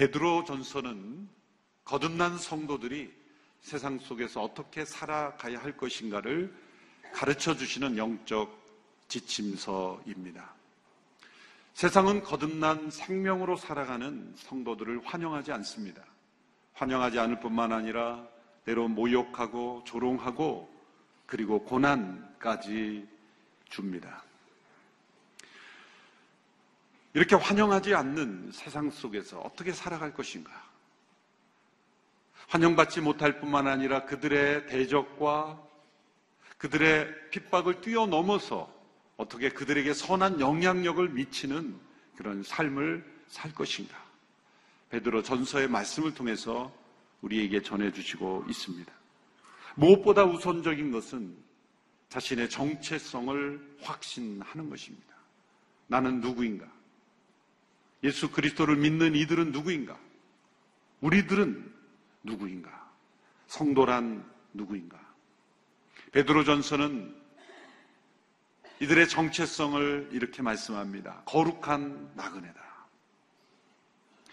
베드로 전서는 거듭난 성도들이 세상 속에서 어떻게 살아가야 할 것인가를 가르쳐 주시는 영적 지침서입니다. 세상은 거듭난 생명으로 살아가는 성도들을 환영하지 않습니다. 환영하지 않을 뿐만 아니라 때로 모욕하고 조롱하고 그리고 고난까지 줍니다. 이렇게 환영하지 않는 세상 속에서 어떻게 살아갈 것인가? 환영받지 못할 뿐만 아니라 그들의 대적과 그들의 핍박을 뛰어넘어서 어떻게 그들에게 선한 영향력을 미치는 그런 삶을 살 것인가? 베드로 전서의 말씀을 통해서 우리에게 전해주시고 있습니다. 무엇보다 우선적인 것은 자신의 정체성을 확신하는 것입니다. 나는 누구인가? 예수 그리스도를 믿는 이들은 누구인가? 우리들은 누구인가? 성도란 누구인가? 베드로전서는 이들의 정체성을 이렇게 말씀합니다. 거룩한 나그네다.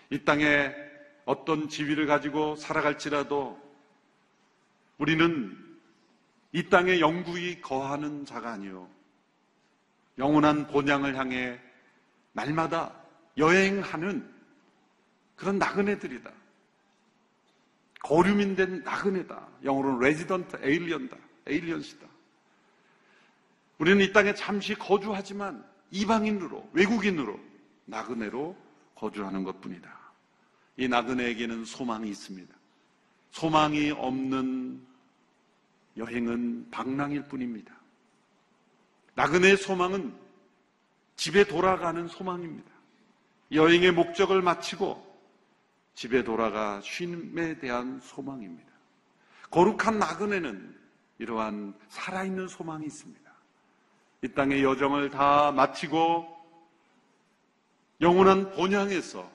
이 땅에 어떤 지위를 가지고 살아갈지라도 우리는 이 땅에 영구히 거하는 자가 아니요. 영원한 본향을 향해 날마다 여행하는 그런 나그네들이다. 거류민 된 나그네다. 영어로는 resident alien이다. aliens다. 우리는 이 땅에 잠시 거주하지만 이방인으로, 외국인으로, 나그네로 거주하는 것 뿐이다. 이 나그네에게는 소망이 있습니다. 소망이 없는 여행은 방랑일 뿐입니다. 나그네의 소망은 집에 돌아가는 소망입니다. 여행의 목적을 마치고 집에 돌아가 쉼에 대한 소망입니다. 거룩한 나그네는 이러한 살아있는 소망이 있습니다. 이 땅의 여정을 다 마치고 영원한 본향에서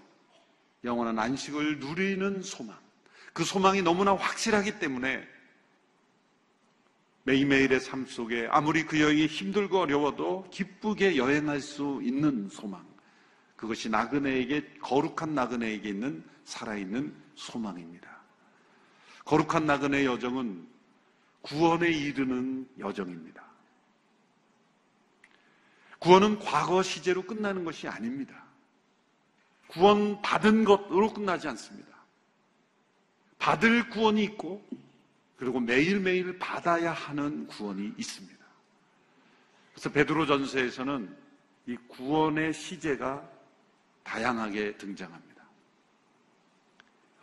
영원한 안식을 누리는 소망. 그 소망이 너무나 확실하기 때문에 매일매일의 삶 속에 아무리 그 여행이 힘들고 어려워도 기쁘게 여행할 수 있는 소망. 그것이 나그네에게, 거룩한 나그네에게 있는 살아있는 소망입니다. 거룩한 나그네 여정은 구원에 이르는 여정입니다. 구원은 과거 시제로 끝나는 것이 아닙니다. 구원 받은 것으로 끝나지 않습니다. 받을 구원이 있고 그리고 매일매일 받아야 하는 구원이 있습니다. 그래서 베드로 전서에서는 이 구원의 시제가 다양하게 등장합니다.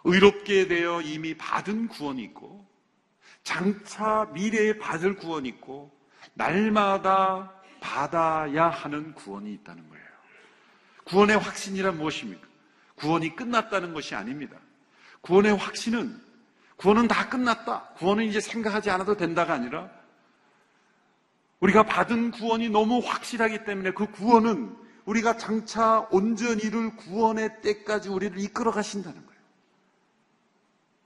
의롭게 되어 이미 받은 구원이 있고 장차 미래에 받을 구원이 있고 날마다 받아야 하는 구원이 있다는 거예요. 구원의 확신이란 무엇입니까? 구원이 끝났다는 것이 아닙니다. 구원의 확신은 구원은 다 끝났다. 구원은 이제 생각하지 않아도 된다가 아니라 우리가 받은 구원이 너무 확실하기 때문에 그 구원은 우리가 장차 온전히 이룰 구원의 때까지 우리를 이끌어 가신다는 거예요.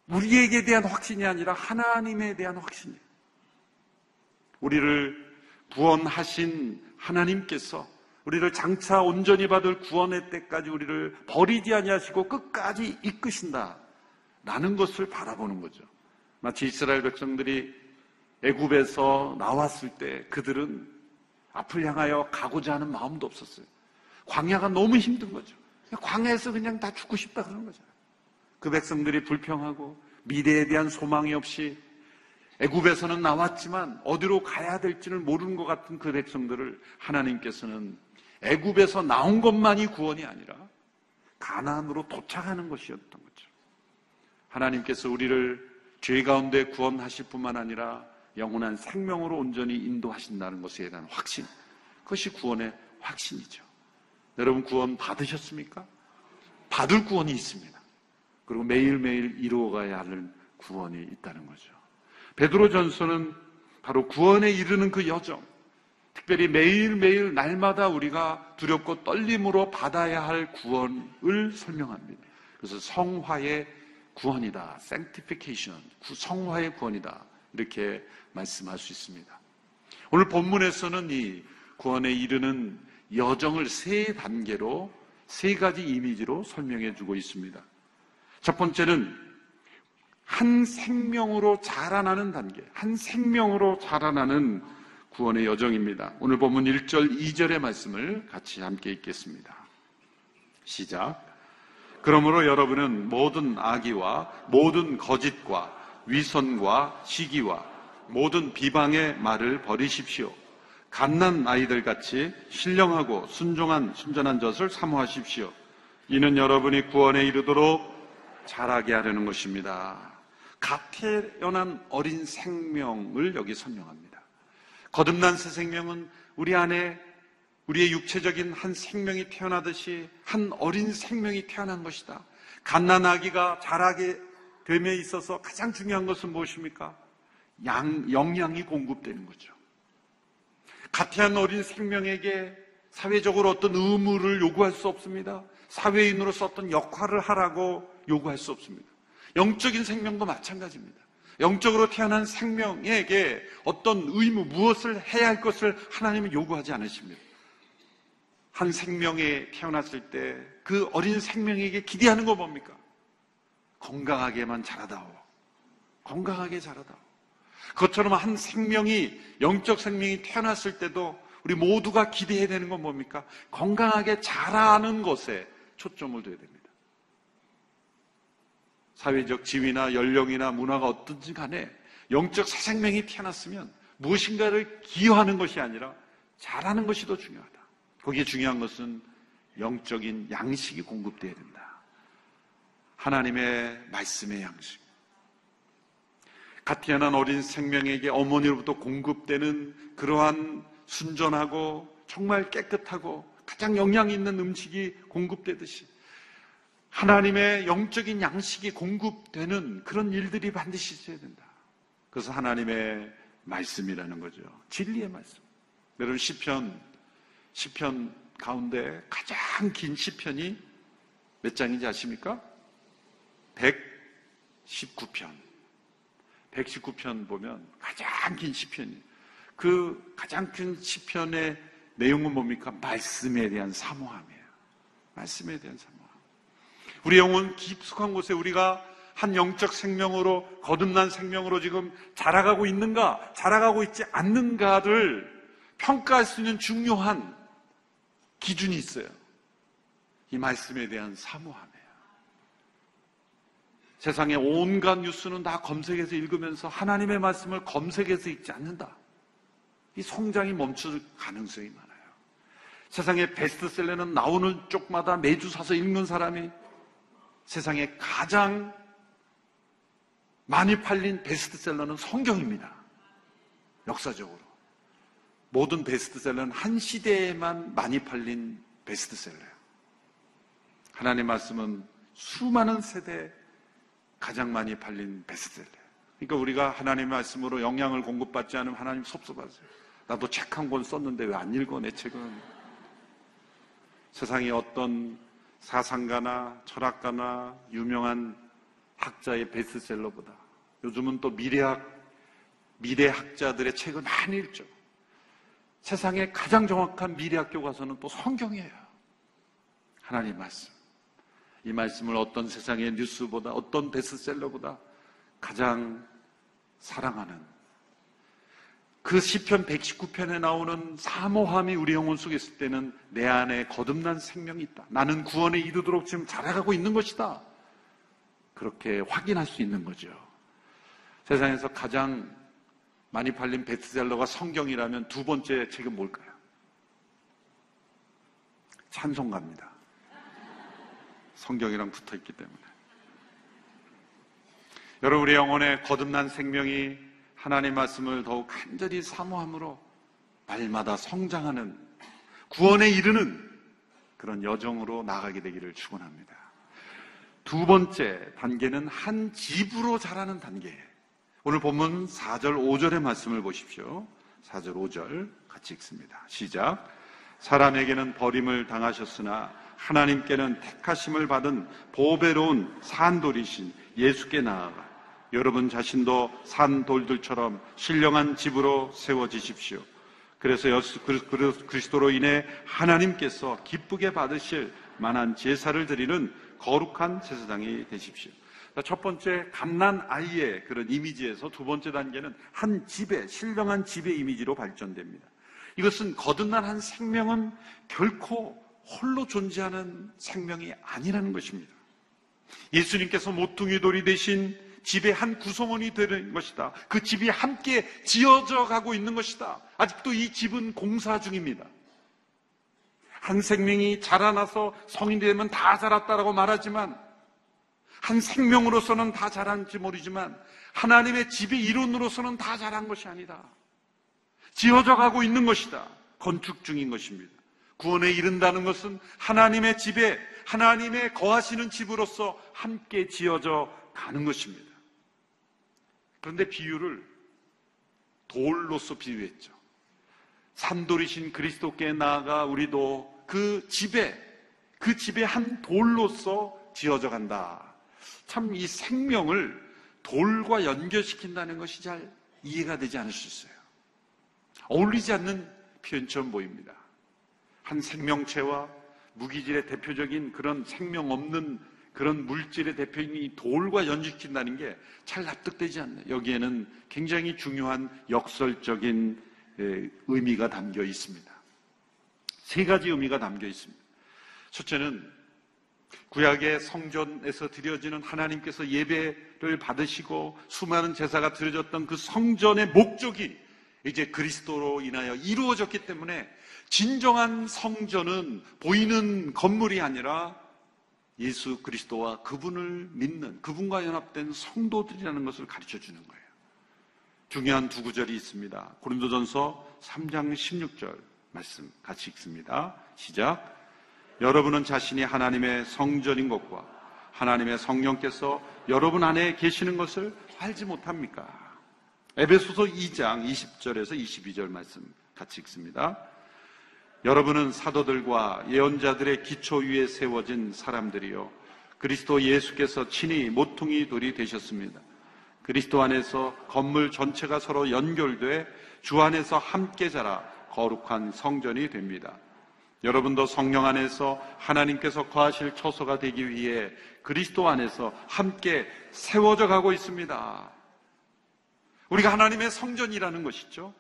우리에게 대한 확신이 아니라 하나님에 대한 확신이에요. 우리를 구원하신 하나님께서 우리를 장차 온전히 받을 구원의 때까지 우리를 버리지 아니하시고 끝까지 이끄신다. 라는 것을 바라보는 거죠. 마치 이스라엘 백성들이 애굽에서 나왔을 때 그들은 앞을 향하여 가고자 하는 마음도 없었어요. 광야가 너무 힘든 거죠. 광야에서 그냥 다 죽고 싶다 그러는 거죠. 그 백성들이 불평하고 미래에 대한 소망이 없이 애굽에서는 나왔지만 어디로 가야 될지는 모르는 것 같은 그 백성들을 하나님께서는 애굽에서 나온 것만이 구원이 아니라 가나안으로 도착하는 것이었던 거죠. 하나님께서 우리를 죄 가운데 구원하실 뿐만 아니라 영원한 생명으로 온전히 인도하신다는 것에 대한 확신. 그것이 구원의 확신이죠. 여러분 구원 받으셨습니까? 받을 구원이 있습니다. 그리고 매일매일 이루어가야 하는 구원이 있다는 거죠. 베드로 전서는 바로 구원에 이르는 그 여정, 특별히 매일매일 날마다 우리가 두렵고 떨림으로 받아야 할 구원을 설명합니다. 그래서 성화의 구원이다. sanctification. 성화의 구원이다. 이렇게 말씀할 수 있습니다. 오늘 본문에서는 이 구원에 이르는 여정을 세 단계로 세 가지 이미지로 설명해 주고 있습니다. 첫 번째는 한 생명으로 자라나는 단계, 한 생명으로 자라나는 구원의 여정입니다. 오늘 본문 1절, 2절의 말씀을 같이 함께 읽겠습니다. 시작. 그러므로 여러분은 모든 악의와 모든 거짓과 위선과 시기와 모든 비방의 말을 버리십시오. 갓난 아이들 같이 신령하고 순종한 순전한 젖을 사모하십시오. 이는 여러분이 구원에 이르도록 자라게 하려는 것입니다. 갓 태어난 어린 생명을 여기 설명합니다. 거듭난 새 생명은 우리 안에 우리의 육체적인 한 생명이 태어나듯이 한 어린 생명이 태어난 것이다. 갓난 아기가 자라게 됨에 있어서 가장 중요한 것은 무엇입니까? 양, 영양이 공급되는 거죠. 가태한 어린 생명에게 사회적으로 어떤 의무를 요구할 수 없습니다. 사회인으로서 어떤 역할을 하라고 요구할 수 없습니다. 영적인 생명도 마찬가지입니다. 영적으로 태어난 생명에게 어떤 의무, 무엇을 해야 할 것을 하나님은 요구하지 않으십니다. 한 생명에 태어났을 때 그 어린 생명에게 기대하는 거 뭡니까? 건강하게만 자라다오. 건강하게 자라다오. 그것처럼 한 생명이, 영적 생명이 태어났을 때도 우리 모두가 기대해야 되는 건 뭡니까? 건강하게 자라는 것에 초점을 둬야 됩니다. 사회적 지위나 연령이나 문화가 어떤지 간에 영적 새 생명이 태어났으면 무엇인가를 기여하는 것이 아니라 잘하는 것이 더 중요하다. 거기에 중요한 것은 영적인 양식이 공급되어야 된다. 하나님의 말씀의 양식. 갓 태어난 어린 생명에게 어머니로부터 공급되는 그러한 순전하고 정말 깨끗하고 가장 영양 있는 음식이 공급되듯이 하나님의 영적인 양식이 공급되는 그런 일들이 반드시 있어야 된다. 그래서 하나님의 말씀이라는 거죠. 진리의 말씀. 여러분 시편 시편 가운데 가장 긴 시편이 몇 장인지 아십니까? 119편. 119편 보면 가장 긴 시편이. 그 가장 큰 시편의 내용은 뭡니까? 말씀에 대한 사모함이에요. 말씀에 대한 사모함. 우리 영혼 깊숙한 곳에 우리가 한 영적 생명으로 거듭난 생명으로 지금 자라가고 있는가, 자라가고 있지 않는가를 평가할 수 있는 중요한 기준이 있어요. 이 말씀에 대한 사모함이에요. 세상의 온갖 뉴스는 다 검색해서 읽으면서 하나님의 말씀을 검색해서 읽지 않는다. 이 성장이 멈출 가능성이 많아요. 세상의 베스트셀러는 나오는 쪽마다 매주 사서 읽는 사람이 세상에 가장 많이 팔린 베스트셀러는 성경입니다. 역사적으로. 모든 베스트셀러는 한 시대에만 많이 팔린 베스트셀러예요. 하나님 말씀은 수많은 세대에 가장 많이 팔린 베스트셀러예요. 그러니까 우리가 하나님 말씀으로 영향을 공급받지 않으면 하나님 섭섭하세요. 나도 책 한 권 썼는데 왜 안 읽어 내 책은? 세상에 어떤 사상가나 철학가나 유명한 학자의 베스트셀러보다 요즘은 또 미래학, 미래학자들의 책을 많이 읽죠. 세상에 가장 정확한 미래학 교과서는 또 성경이에요. 하나님 말씀. 이 말씀을 어떤 세상의 뉴스보다 어떤 베스트셀러보다 가장 사랑하는 그 시편 119편에 나오는 사모함이 우리 영혼 속에 있을 때는 내 안에 거듭난 생명이 있다. 나는 구원에 이르도록 지금 자라가고 있는 것이다. 그렇게 확인할 수 있는 거죠. 세상에서 가장 많이 팔린 베스트셀러가 성경이라면 두 번째 책은 뭘까요? 찬송가입니다. 성경이랑 붙어 있기 때문에. 여러분, 우리 영혼에 거듭난 생명이 하나님 말씀을 더욱 간절히 사모함으로 날마다 성장하는 구원에 이르는 그런 여정으로 나가게 되기를 축원합니다. 두 번째 단계는 한 집으로 자라는 단계예요. 오늘 본문 4절, 5절의 말씀을 보십시오. 4절, 5절 같이 읽습니다. 시작. 사람에게는 버림을 당하셨으나 하나님께는 택하심을 받은 보배로운 산돌이신 예수께 나아가 여러분 자신도 산 돌들처럼 신령한 집으로 세워지십시오. 그래서 그리스도로 인해 하나님께서 기쁘게 받으실 만한 제사를 드리는 거룩한 제사장이 되십시오. 첫 번째 갓난 아이의 그런 이미지에서 두 번째 단계는 한 집의 신령한 집의 이미지로 발전됩니다. 이것은 거듭난 한 생명은 결코 홀로 존재하는 생명이 아니라는 것입니다. 예수님께서 모퉁이 돌이 되신 집의 한 구성원이 되는 것이다. 그 집이 함께 지어져 가고 있는 것이다. 아직도 이 집은 공사 중입니다. 한 생명이 자라나서 성인이 되면 다 자랐다라고 말하지만 한 생명으로서는 다 자란지 모르지만 하나님의 집의 이론으로서는 다 자란 것이 아니다. 지어져 가고 있는 것이다. 건축 중인 것입니다. 구원에 이른다는 것은 하나님의 집에 하나님의 거하시는 집으로서 함께 지어져 가는 것입니다. 그런데 비유를 돌로서 비유했죠. 산돌이신 그리스도께 나아가 우리도 그 집에 그 집에 한 돌로서 지어져 간다. 참 이 생명을 돌과 연결시킨다는 것이 잘 이해가 되지 않을 수 있어요. 어울리지 않는 표현처럼 보입니다. 한 생명체와 무기질의 대표적인 그런 생명 없는 그런 물질의 대표인 이 돌과 연결시킨다는 게 잘 납득되지 않네요. 여기에는 굉장히 중요한 역설적인 의미가 담겨 있습니다. 세 가지 의미가 담겨 있습니다. 첫째는 구약의 성전에서 드려지는 하나님께서 예배를 받으시고 수많은 제사가 드려졌던 그 성전의 목적이 이제 그리스도로 인하여 이루어졌기 때문에 진정한 성전은 보이는 건물이 아니라 예수 그리스도와 그분을 믿는 그분과 연합된 성도들이라는 것을 가르쳐 주는 거예요. 중요한 두 구절이 있습니다. 고린도전서 3장 16절 말씀 같이 읽습니다. 시작. 여러분은 자신이 하나님의 성전인 것과 하나님의 성령께서 여러분 안에 계시는 것을 알지 못합니까? 에베소서 2장 20절에서 22절 말씀 같이 읽습니다. 여러분은 사도들과 예언자들의 기초 위에 세워진 사람들이요. 그리스도 예수께서 친히 모퉁이 돌이 되셨습니다. 그리스도 안에서 건물 전체가 서로 연결돼 주 안에서 함께 자라 거룩한 성전이 됩니다. 여러분도 성령 안에서 하나님께서 거하실 처소가 되기 위해 그리스도 안에서 함께 세워져 가고 있습니다. 우리가 하나님의 성전이라는 것이죠.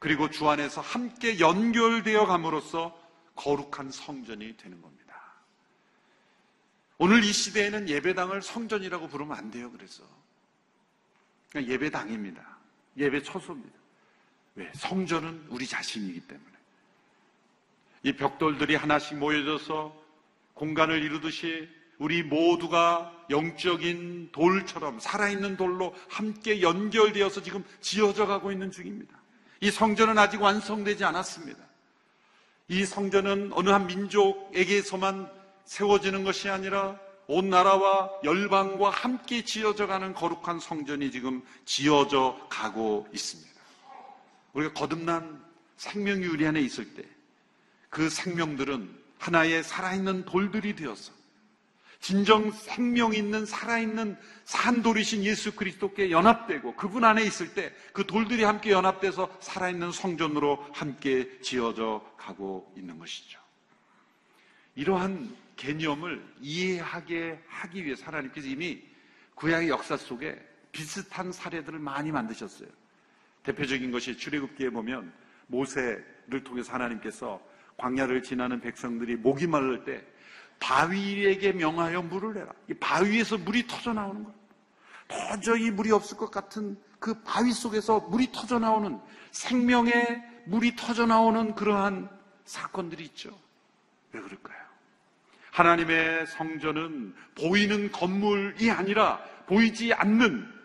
그리고 주 안에서 함께 연결되어 감으로써 거룩한 성전이 되는 겁니다. 오늘 이 시대에는 예배당을 성전이라고 부르면 안 돼요, 그래서. 그냥 예배당입니다. 예배 처소입니다. 왜? 성전은 우리 자신이기 때문에. 이 벽돌들이 하나씩 모여져서 공간을 이루듯이 우리 모두가 영적인 돌처럼 살아있는 돌로 함께 연결되어서 지금 지어져 가고 있는 중입니다. 이 성전은 아직 완성되지 않았습니다. 이 성전은 어느 한 민족에게서만 세워지는 것이 아니라 온 나라와 열방과 함께 지어져 가는 거룩한 성전이 지금 지어져 가고 있습니다. 우리가 거듭난 생명이 우리 안에 있을 때 그 생명들은 하나의 살아있는 돌들이 되어서 진정 생명 있는 살아있는 산돌이신 예수 그리스도께 연합되고 그분 안에 있을 때 그 돌들이 함께 연합돼서 살아있는 성전으로 함께 지어져 가고 있는 것이죠. 이러한 개념을 이해하게 하기 위해 하나님께서 이미 구약의 역사 속에 비슷한 사례들을 많이 만드셨어요. 대표적인 것이 출애굽기에 보면 모세를 통해서 하나님께서 광야를 지나는 백성들이 목이 마를 때 바위에게 명하여 물을 내라. 이 바위에서 물이 터져 나오는 거예요. 도저히 물이 없을 것 같은 그 바위 속에서 물이 터져 나오는 생명의 물이 터져 나오는 그러한 사건들이 있죠. 왜 그럴까요? 하나님의 성전은 보이는 건물이 아니라 보이지 않는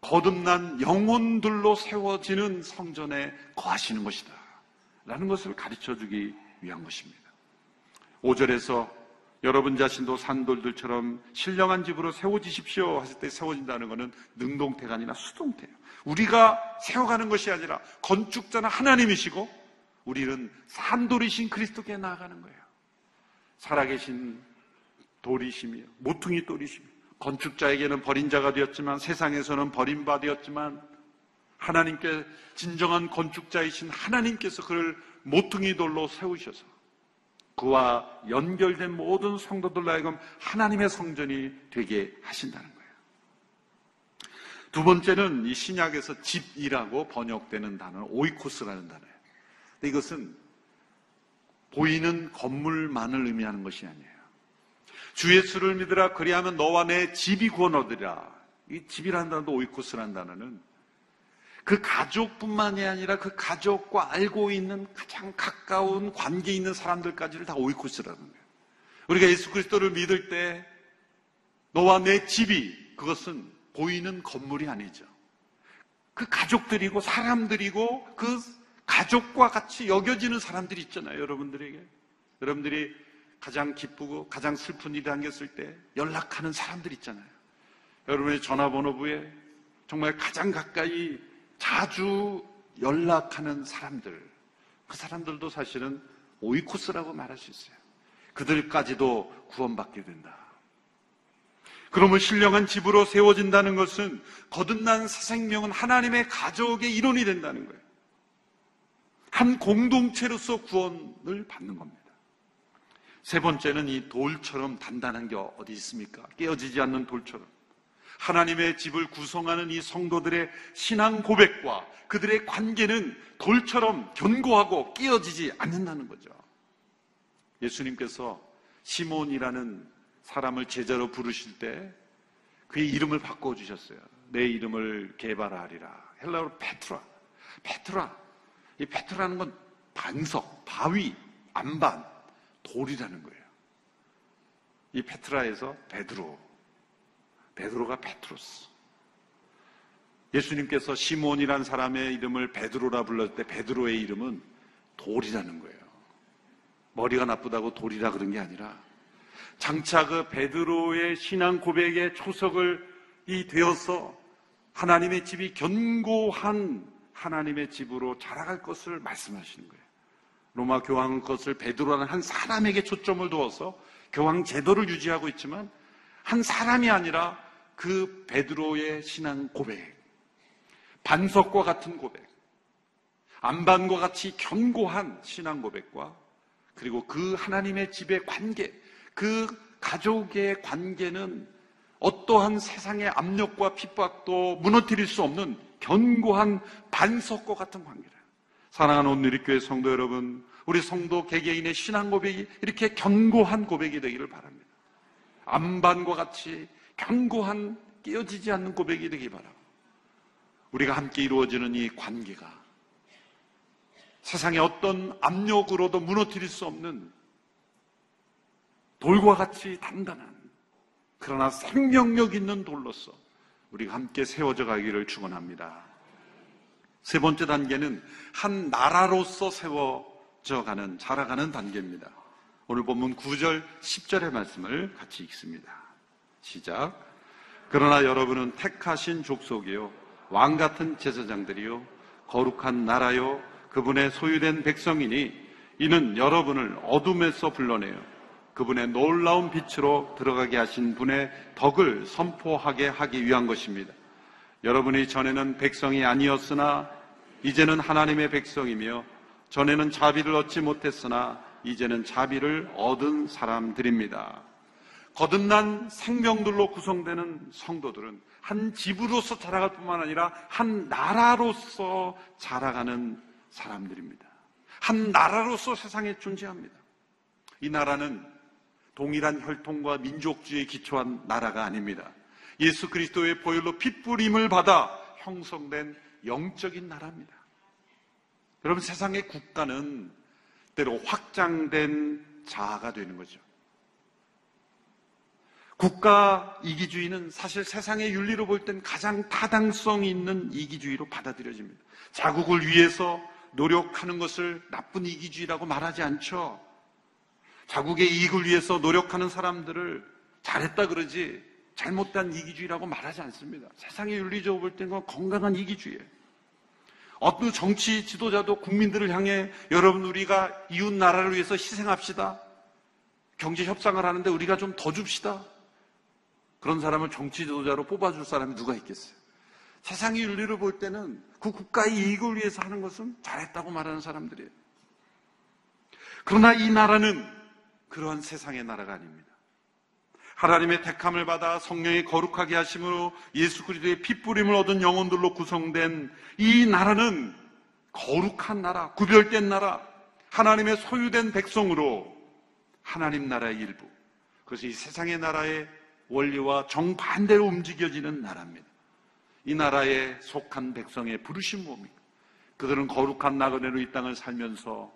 거듭난 영혼들로 세워지는 성전에 거하시는 것이다. 라는 것을 가르쳐 주기 위한 것입니다. 5절에서 여러분 자신도 산돌들처럼 신령한 집으로 세워지십시오 하실 때 세워진다는 것은 능동태가 아니라 수동태예요. 우리가 세워가는 것이 아니라 건축자는 하나님이시고 우리는 산돌이신 그리스도께 나아가는 거예요. 살아계신 돌이시며 모퉁이 돌이시며 건축자에게는 버린 자가 되었지만 세상에서는 버린 바 되었지만 하나님께 진정한 건축자이신 하나님께서 그를 모퉁이 돌로 세우셔서 그와 연결된 모든 성도들로 하여금 하나님의 성전이 되게 하신다는 거예요. 두 번째는 이 신약에서 집이라고 번역되는 단어는 오이코스라는 단어예요. 근데 이것은 보이는 건물만을 의미하는 것이 아니에요. 주 예수를 믿으라 그리하면 너와 내 집이 구원 얻으리라. 이 집이라는 단어도 오이코스라는 단어는 그 가족뿐만이 아니라 그 가족과 알고 있는 가장 가까운 관계 있는 사람들까지를 다 오이코스라는 거예요. 우리가 예수 그리스도를 믿을 때 너와 내 집이 그것은 보이는 건물이 아니죠. 그 가족들이고 사람들이고 그 가족과 같이 여겨지는 사람들이 있잖아요, 여러분들에게. 여러분들이 가장 기쁘고 가장 슬픈 일이 당겼을 때 연락하는 사람들 있잖아요. 여러분의 전화번호부에 정말 가장 가까이 자주 연락하는 사람들, 그 사람들도 사실은 오이코스라고 말할 수 있어요. 그들까지도 구원받게 된다. 그러면 신령한 집으로 세워진다는 것은 거듭난 새 생명은 하나님의 가족의 일원이 된다는 거예요. 한 공동체로서 구원을 받는 겁니다. 세 번째는 이 돌처럼 단단한 게 어디 있습니까? 깨어지지 않는 돌처럼. 하나님의 집을 구성하는 이 성도들의 신앙 고백과 그들의 관계는 돌처럼 견고하고 끼어지지 않는다는 거죠. 예수님께서 시몬이라는 사람을 제자로 부르실 때 그의 이름을 바꿔주셨어요. 네 이름을 게바라 하리라. 헬라어로 πέτρα. πέτρα. 이 πέτρα라는 건 반석, 바위, 암반, 돌이라는 거예요. 이 πέτρα에서 베드로, 베드로가 πέτρος. 예수님께서 시몬이란 사람의 이름을 베드로라 불렀을 때 베드로의 이름은 돌이라는 거예요. 머리가 나쁘다고 돌이라 그런 게 아니라 장차 그 베드로의 신앙 고백의 초석을 이 되어서 하나님의 집이 견고한 하나님의 집으로 자라갈 것을 말씀하시는 거예요. 로마 교황은 그것을 베드로라는 한 사람에게 초점을 두어서 교황 제도를 유지하고 있지만 한 사람이 아니라 그 베드로의 신앙 고백, 반석과 같은 고백, 안반과 같이 견고한 신앙 고백과 그리고 그 하나님의 집의 관계, 그 가족의 관계는 어떠한 세상의 압력과 핍박도 무너뜨릴 수 없는 견고한 반석과 같은 관계를. 사랑하는 온누리교회 성도 여러분, 우리 성도 개개인의 신앙 고백이 이렇게 견고한 고백이 되기를 바랍니다. 안반과 같이 견고한 깨어지지 않는 고백이 되기 바랍니다. 우리가 함께 이루어지는 이 관계가 세상의 어떤 압력으로도 무너뜨릴 수 없는 돌과 같이 단단한 그러나 생명력 있는 돌로서 우리가 함께 세워져 가기를 축원합니다. 세 번째 단계는 한 나라로서 세워져 가는 자라가는 단계입니다. 오늘 본문 9절 10절의 말씀을 같이 읽습니다. 시작. 그러나 여러분은 택하신 족속이요 왕 같은 제사장들이요 거룩한 나라요 그분의 소유된 백성이니 이는 여러분을 어둠에서 불러내요 그분의 놀라운 빛으로 들어가게 하신 분의 덕을 선포하게 하기 위한 것입니다. 여러분이 전에는 백성이 아니었으나 이제는 하나님의 백성이며 전에는 자비를 얻지 못했으나 이제는 자비를 얻은 사람들입니다. 거듭난 생명들로 구성되는 성도들은 한 집으로서 자라갈 뿐만 아니라 한 나라로서 자라가는 사람들입니다. 한 나라로서 세상에 존재합니다. 이 나라는 동일한 혈통과 민족주의에 기초한 나라가 아닙니다. 예수 그리스도의 보혈로 핏부림을 받아 형성된 영적인 나라입니다. 여러분 세상의 국가는 때로 확장된 자아가 되는 거죠. 국가 이기주의는 사실 세상의 윤리로 볼 땐 가장 타당성 있는 이기주의로 받아들여집니다. 자국을 위해서 노력하는 것을 나쁜 이기주의라고 말하지 않죠. 자국의 이익을 위해서 노력하는 사람들을 잘했다 그러지 잘못된 이기주의라고 말하지 않습니다. 세상의 윤리적으로 볼 때는 건강한 이기주의예요. 어떤 정치 지도자도 국민들을 향해 여러분 우리가 이웃 나라를 위해서 희생합시다. 경제 협상을 하는데 우리가 좀 더 줍시다. 그런 사람을 정치 지도자로 뽑아줄 사람이 누가 있겠어요? 세상의 윤리를 볼 때는 그 국가의 이익을 위해서 하는 것은 잘했다고 말하는 사람들이에요. 그러나 이 나라는 그러한 세상의 나라가 아닙니다. 하나님의 택함을 받아 성령의 거룩하게 하심으로 예수 그리스도의 핏부림을 얻은 영혼들로 구성된 이 나라는 거룩한 나라, 구별된 나라, 하나님의 소유된 백성으로 하나님 나라의 일부. 그것이 이 세상의 나라의 원리와 정반대로 움직여지는 나라입니다. 이 나라에 속한 백성의 부르심 뭡니까? 그들은 거룩한 나그네로 이 땅을 살면서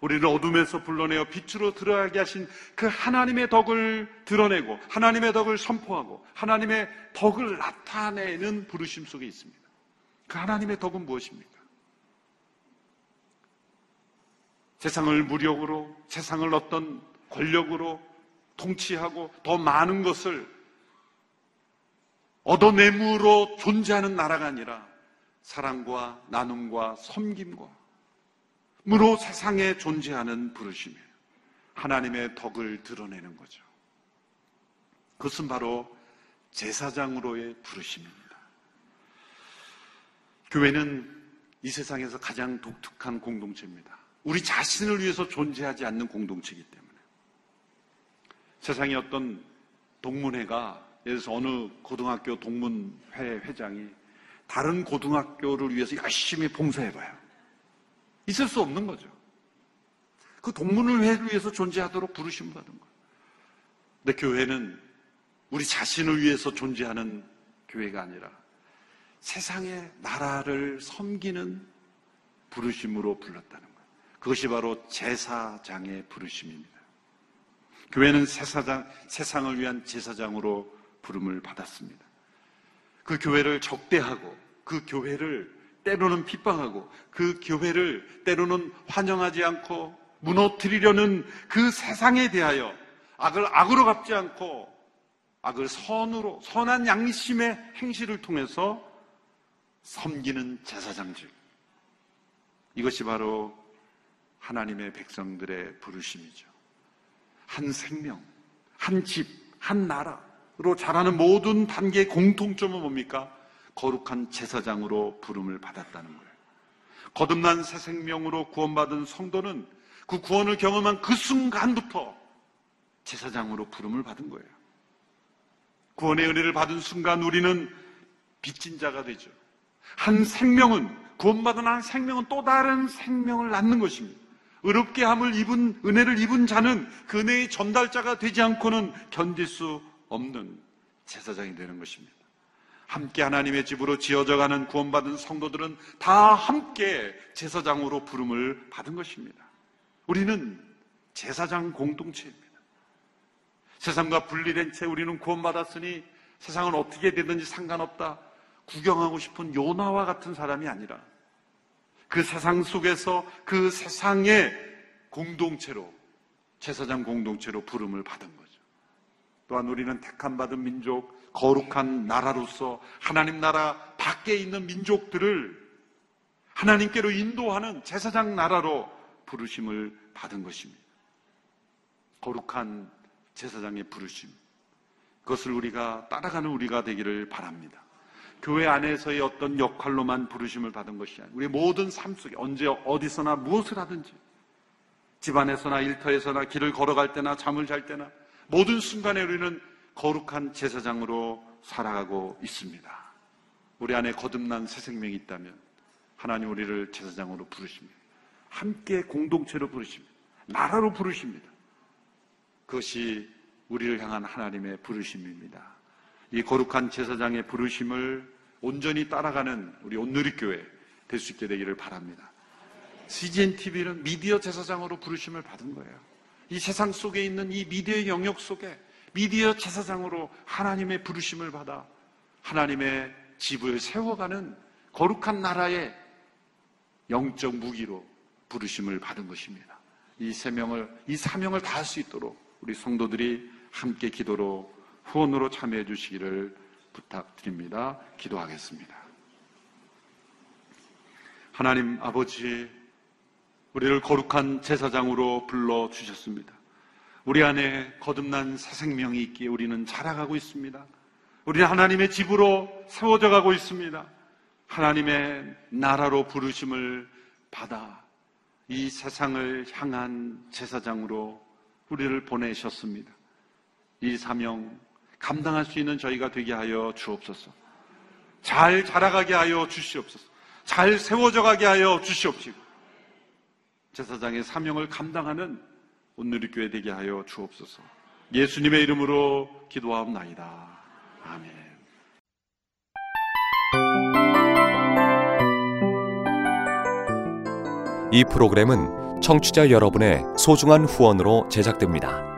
우리를 어둠에서 불러내어 빛으로 들어가게 하신 그 하나님의 덕을 드러내고 하나님의 덕을 선포하고 하나님의 덕을 나타내는 부르심 속에 있습니다. 그 하나님의 덕은 무엇입니까? 세상을 무력으로 세상을 어떤 권력으로 통치하고 더 많은 것을 얻어내므로 존재하는 나라가 아니라 사랑과 나눔과 섬김과 무로 세상에 존재하는 부르심이에요. 하나님의 덕을 드러내는 거죠. 그것은 바로 제사장으로의 부르심입니다. 교회는 이 세상에서 가장 독특한 공동체입니다. 우리 자신을 위해서 존재하지 않는 공동체이기 때문에. 세상에 어떤 동문회가 예를 들어서 어느 고등학교 동문회 회장이 다른 고등학교를 위해서 열심히 봉사해봐요. 있을 수 없는 거죠. 그 동문을 위해서 존재하도록 부르심 받은 거예요. 근데 교회는 우리 자신을 위해서 존재하는 교회가 아니라 세상의 나라를 섬기는 부르심으로 불렀다는 거예요. 그것이 바로 제사장의 부르심입니다. 교회는 세사장, 세상을 위한 제사장으로 부름을 받았습니다. 그 교회를 적대하고 그 교회를 때로는 핍박하고 그 교회를 때로는 환영하지 않고 무너뜨리려는 그 세상에 대하여 악을 악으로 갚지 않고 악을 선으로 선한 양심의 행실을 통해서 섬기는 제사장직 이것이 바로 하나님의 백성들의 부르심이죠. 한 생명, 한 집, 한 나라로 자라는 모든 단계의 공통점은 뭡니까? 거룩한 제사장으로 부름을 받았다는 거예요. 거듭난 새 생명으로 구원받은 성도는 그 구원을 경험한 그 순간부터 제사장으로 부름을 받은 거예요. 구원의 은혜를 받은 순간 우리는 빚진 자가 되죠. 한 생명은 구원받은 한 생명은 또 다른 생명을 낳는 것입니다. 의롭게 함을 입은 은혜를 입은 자는 그 은혜의 전달자가 되지 않고는 견딜 수 없는 제사장이 되는 것입니다. 함께 하나님의 집으로 지어져가는 구원받은 성도들은 다 함께 제사장으로 부름을 받은 것입니다. 우리는 제사장 공동체입니다. 세상과 분리된 채 우리는 구원받았으니 세상은 어떻게 되든지 상관없다. 구경하고 싶은 요나와 같은 사람이 아니라 그 세상 속에서 그 세상의 공동체로 제사장 공동체로 부름을 받은 거죠. 또한 우리는 택함 받은 민족, 거룩한 나라로서 하나님 나라 밖에 있는 민족들을 하나님께로 인도하는 제사장 나라로 부르심을 받은 것입니다. 거룩한 제사장의 부르심. 그것을 우리가 따라가는 우리가 되기를 바랍니다. 교회 안에서의 어떤 역할로만 부르심을 받은 것이 아니라 우리 모든 삶 속에 언제 어디서나 무엇을 하든지 집안에서나 일터에서나 길을 걸어갈 때나 잠을 잘 때나 모든 순간에 우리는 거룩한 제사장으로 살아가고 있습니다. 우리 안에 거듭난 새 생명이 있다면 하나님 우리를 제사장으로 부르십니다. 함께 공동체로 부르십니다. 나라로 부르십니다. 그것이 우리를 향한 하나님의 부르심입니다. 이 거룩한 제사장의 부르심을 온전히 따라가는 우리 온누리교회 될 수 있게 되기를 바랍니다. CGN TV는 미디어 제사장으로 부르심을 받은 거예요. 이 세상 속에 있는 이 미디어 영역 속에 미디어 제사장으로 하나님의 부르심을 받아 하나님의 집을 세워가는 거룩한 나라의 영적 무기로 부르심을 받은 것입니다. 이 세명을, 이 사명을 다할 수 있도록 우리 성도들이 함께 기도로 후원으로 참여해 주시기를 부탁드립니다. 기도하겠습니다. 하나님 아버지, 우리를 거룩한 제사장으로 불러 주셨습니다. 우리 안에 거듭난 새 생명이 있기에 우리는 자라가고 있습니다. 우리는 하나님의 집으로 세워져 가고 있습니다. 하나님의 나라로 부르심을 받아 이 세상을 향한 제사장으로 우리를 보내셨습니다. 이 사명 감당할 수 있는 저희가 되게 하여 주옵소서. 잘 자라가게 하여 주시옵소서. 잘 세워져 가게 하여 주시옵시고. 제사장의 사명을 감당하는 온누리 교회 되게 하여 주옵소서. 예수님의 이름으로 기도하옵나이다. 아멘. 이 프로그램은 청취자 여러분의 소중한 후원으로 제작됩니다.